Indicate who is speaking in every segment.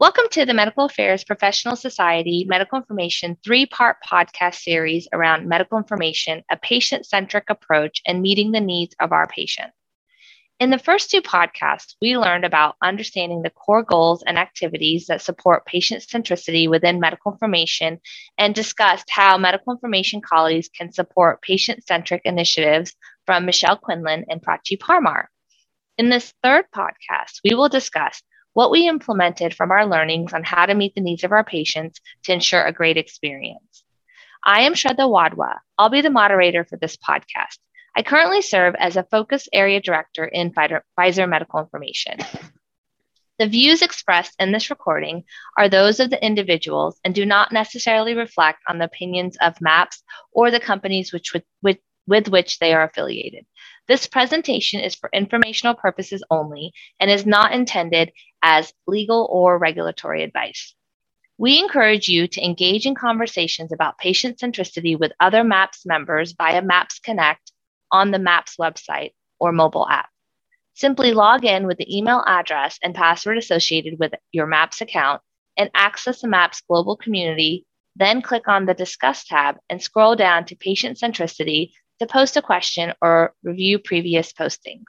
Speaker 1: Welcome to the Medical Affairs Professional Society Medical Information three part podcast series around medical information, a patient centric approach, and meeting the needs of our patients. In the first two podcasts, we learned about understanding the core goals and activities that support patient centricity within medical information and discussed how medical information colleagues can support patient centric initiatives from Michelle Quinlan and Prachi Parmar. In this third podcast, we will discuss what we implemented from our learnings on how to meet the needs of our patients to ensure a great experience. I am Shraddha Wadwa. I'll be the moderator for this podcast. I currently serve as a focus area director in Pfizer Medical Information. The views expressed in this recording are those of the individuals and do not necessarily reflect on the opinions of MAPS or the companies which, with, with, with which they are affiliated. This presentation is for informational purposes only and is not intended as legal or regulatory advice. We encourage you to engage in conversations about patient centricity with other MAPS members via MAPS Connect on the MAPS website or mobile app. Simply log in with the email address and password associated with your MAPS account and access the MAPS global community. Then click on the Discuss tab and scroll down to Patient Centricity to post a question or review previous postings.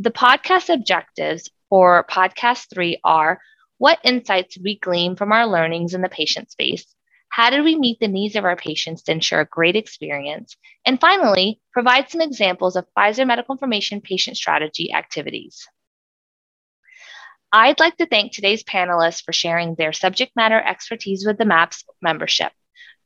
Speaker 1: The, podcast objectives for podcast three are what insights we glean from our learnings in the patient space? How did we meet the needs of our patients to ensure a great experience? And finally, provide some examples of Pfizer Medical Information patient strategy activities. I'd like to thank today's panelists for sharing their subject matter expertise with the MAPS membership.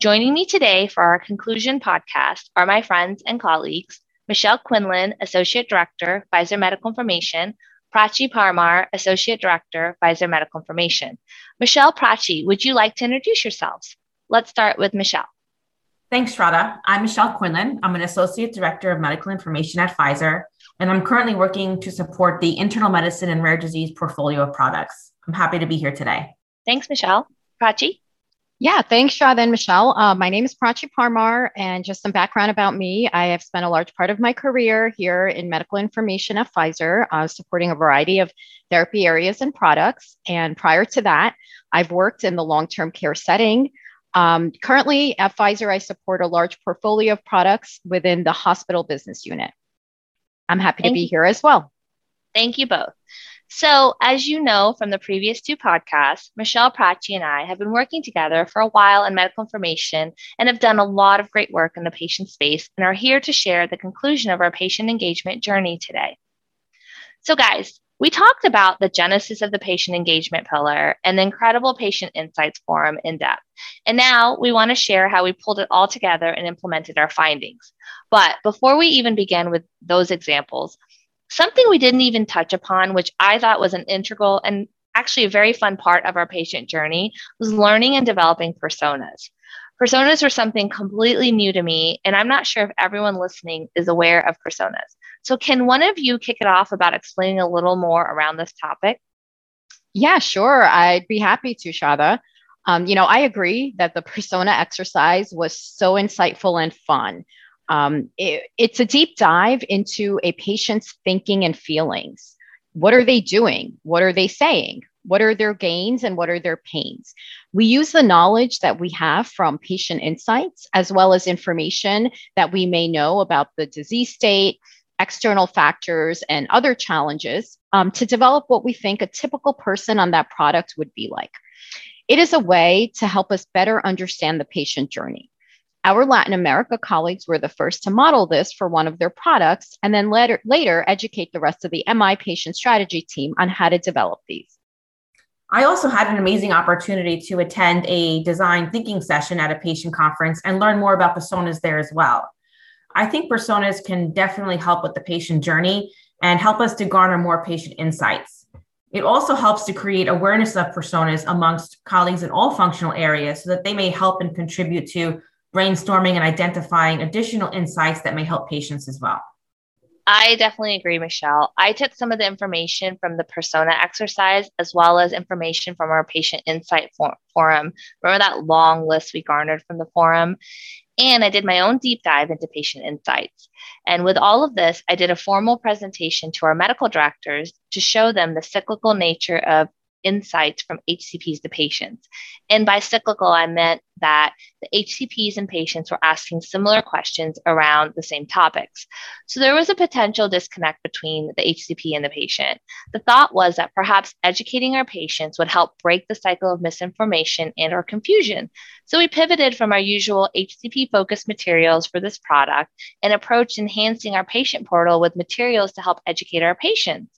Speaker 1: Joining me today for our conclusion podcast are my friends and colleagues, Michelle Quinlan, Associate Director, Pfizer Medical Information, Prachi Parmar, Associate Director, Pfizer Medical Information. Michelle Prachi, would you like to introduce yourselves? Let's start with Michelle.
Speaker 2: Thanks, Shraddha. I'm Michelle Quinlan. I'm an Associate Director of Medical Information at Pfizer, and I'm currently working to support the internal medicine and rare disease portfolio of products. I'm happy to be here today.
Speaker 1: Thanks, Michelle. Prachi?
Speaker 3: Yeah, thanks, Shraddha and Michelle. Uh, my name is Prachi Parmar, and just some background about me. I have spent a large part of my career here in medical information at Pfizer, uh, supporting a variety of therapy areas and products. And prior to that, I've worked in the long term care setting. Um, currently at Pfizer, I support a large portfolio of products within the hospital business unit. I'm happy Thank to be you. here as well.
Speaker 1: Thank you both. So, as you know from the previous two podcasts, Michelle Prachi and I have been working together for a while in medical information and have done a lot of great work in the patient space and are here to share the conclusion of our patient engagement journey today. So, guys, we talked about the genesis of the patient engagement pillar and the incredible patient insights forum in depth. And now we want to share how we pulled it all together and implemented our findings. But before we even begin with those examples, Something we didn't even touch upon, which I thought was an integral and actually a very fun part of our patient journey, was learning and developing personas. Personas were something completely new to me, and I'm not sure if everyone listening is aware of personas. So, can one of you kick it off about explaining a little more around this topic?
Speaker 3: Yeah, sure. I'd be happy to, Shraddha. Um, you know, I agree that the persona exercise was so insightful and fun. Um, it, it's a deep dive into a patient's thinking and feelings. What are they doing? What are they saying? What are their gains and what are their pains? We use the knowledge that we have from patient insights, as well as information that we may know about the disease state, external factors, and other challenges um, to develop what we think a typical person on that product would be like. It is a way to help us better understand the patient journey. Our Latin America colleagues were the first to model this for one of their products and then later, later educate the rest of the MI patient strategy team on how to develop these.
Speaker 2: I also had an amazing opportunity to attend a design thinking session at a patient conference and learn more about personas there as well. I think personas can definitely help with the patient journey and help us to garner more patient insights. It also helps to create awareness of personas amongst colleagues in all functional areas so that they may help and contribute to brainstorming and identifying additional insights that may help patients as well.
Speaker 1: I definitely agree, Michelle. I took some of the information from the persona exercise as well as information from our patient insight for- forum. Remember that long list we garnered from the forum? And I did my own deep dive into patient insights. And with all of this, I did a formal presentation to our medical directors to show them the cyclical nature of insights from HCPs to patients. And by cyclical, I meant that the HCPs and patients were asking similar questions around the same topics. So there was a potential disconnect between the HCP and the patient. The thought was that perhaps educating our patients would help break the cycle of misinformation and or confusion. So we pivoted from our usual HCP focused materials for this product and approached enhancing our patient portal with materials to help educate our patients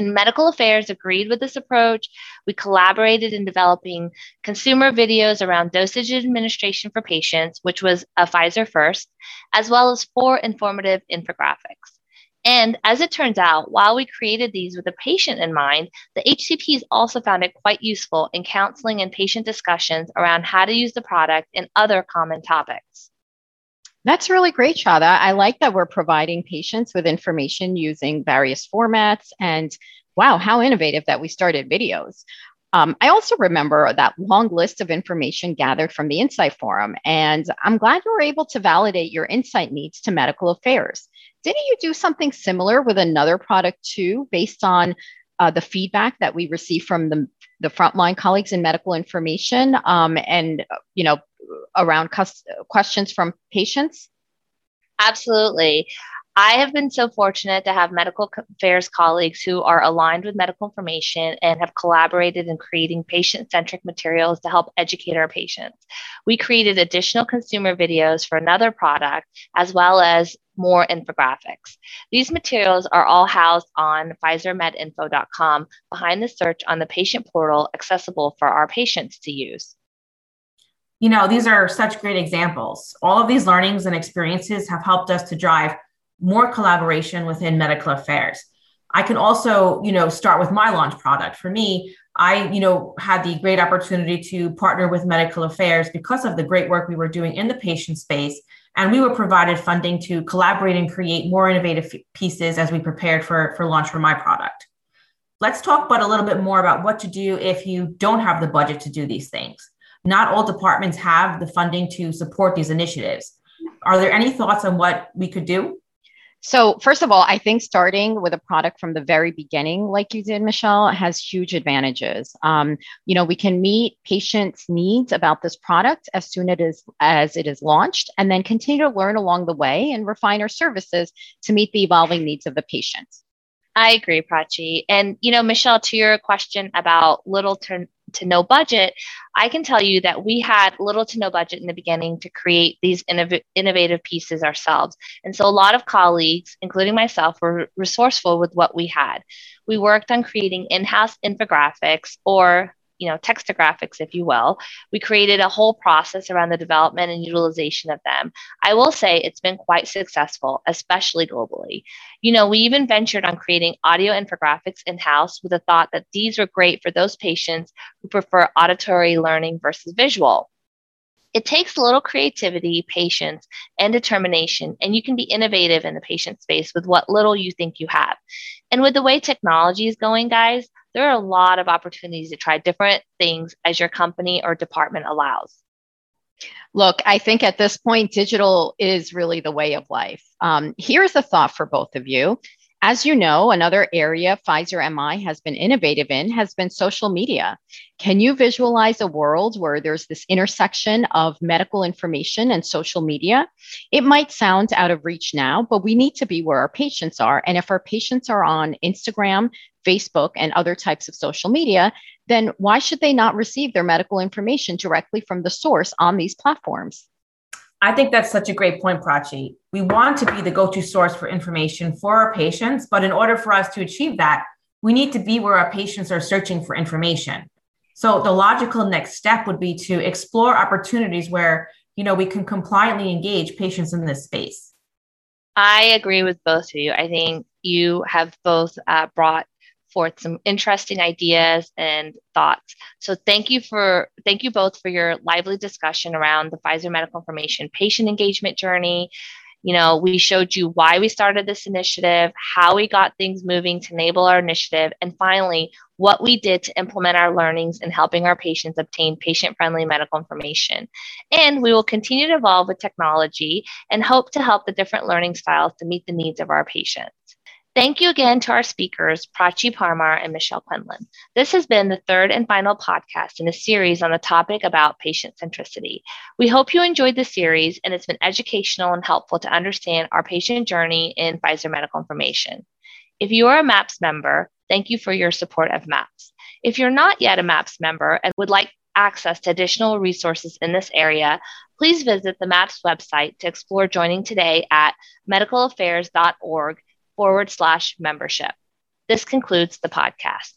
Speaker 1: and medical affairs agreed with this approach. We collaborated in developing consumer videos around dosage administration for patients, which was a Pfizer first, as well as four informative infographics. And as it turns out, while we created these with the patient in mind, the HCPs also found it quite useful in counseling and patient discussions around how to use the product and other common topics.
Speaker 3: That's really great, Shraddha. I like that we're providing patients with information using various formats. And wow, how innovative that we started videos. Um, I also remember that long list of information gathered from the Insight Forum, and I'm glad you were able to validate your insight needs to medical affairs. Didn't you do something similar with another product too, based on uh, the feedback that we received from the, the frontline colleagues in medical information um, and, you know, around questions from patients?
Speaker 1: Absolutely. I have been so fortunate to have medical affairs colleagues who are aligned with medical information and have collaborated in creating patient centric materials to help educate our patients. We created additional consumer videos for another product, as well as more infographics. These materials are all housed on PfizerMedInfo.com behind the search on the patient portal, accessible for our patients to use
Speaker 2: you know, these are such great examples. All of these learnings and experiences have helped us to drive more collaboration within medical affairs. I can also, you know, start with my launch product. For me, I, you know, had the great opportunity to partner with medical affairs because of the great work we were doing in the patient space. And we were provided funding to collaborate and create more innovative pieces as we prepared for, for launch for my product. Let's talk about a little bit more about what to do if you don't have the budget to do these things. Not all departments have the funding to support these initiatives. Are there any thoughts on what we could do?
Speaker 3: So, first of all, I think starting with a product from the very beginning, like you did, Michelle, has huge advantages. Um, you know, we can meet patients' needs about this product as soon as, as it is launched, and then continue to learn along the way and refine our services to meet the evolving needs of the patient.
Speaker 1: I agree, Prachi. And, you know, Michelle, to your question about little to to no budget, I can tell you that we had little to no budget in the beginning to create these innov- innovative pieces ourselves. And so a lot of colleagues, including myself, were resourceful with what we had. We worked on creating in house infographics or you know, textographics, if you will. We created a whole process around the development and utilization of them. I will say it's been quite successful, especially globally. You know, we even ventured on creating audio infographics in house with the thought that these were great for those patients who prefer auditory learning versus visual. It takes a little creativity, patience, and determination, and you can be innovative in the patient space with what little you think you have. And with the way technology is going, guys, there are a lot of opportunities to try different things as your company or department allows.
Speaker 3: Look, I think at this point, digital is really the way of life. Um, here's a thought for both of you. As you know, another area Pfizer MI has been innovative in has been social media. Can you visualize a world where there's this intersection of medical information and social media? It might sound out of reach now, but we need to be where our patients are. And if our patients are on Instagram, Facebook, and other types of social media, then why should they not receive their medical information directly from the source on these platforms?
Speaker 2: I think that's such a great point, Prachi. We want to be the go to source for information for our patients, but in order for us to achieve that, we need to be where our patients are searching for information. So the logical next step would be to explore opportunities where you know we can compliantly engage patients in this space.
Speaker 1: I agree with both of you. I think you have both uh, brought forth some interesting ideas and thoughts. So thank you for thank you both for your lively discussion around the Pfizer Medical Information patient engagement journey. You know, we showed you why we started this initiative, how we got things moving to enable our initiative, and finally, what we did to implement our learnings in helping our patients obtain patient friendly medical information. And we will continue to evolve with technology and hope to help the different learning styles to meet the needs of our patients. Thank you again to our speakers, Prachi Parmar and Michelle Quinlan. This has been the third and final podcast in a series on the topic about patient centricity. We hope you enjoyed the series and it's been educational and helpful to understand our patient journey in Pfizer Medical Information. If you are a MAPS member, thank you for your support of MAPS. If you're not yet a MAPS member and would like access to additional resources in this area, please visit the MAPS website to explore joining today at medicalaffairs.org forward slash membership. This concludes the podcast.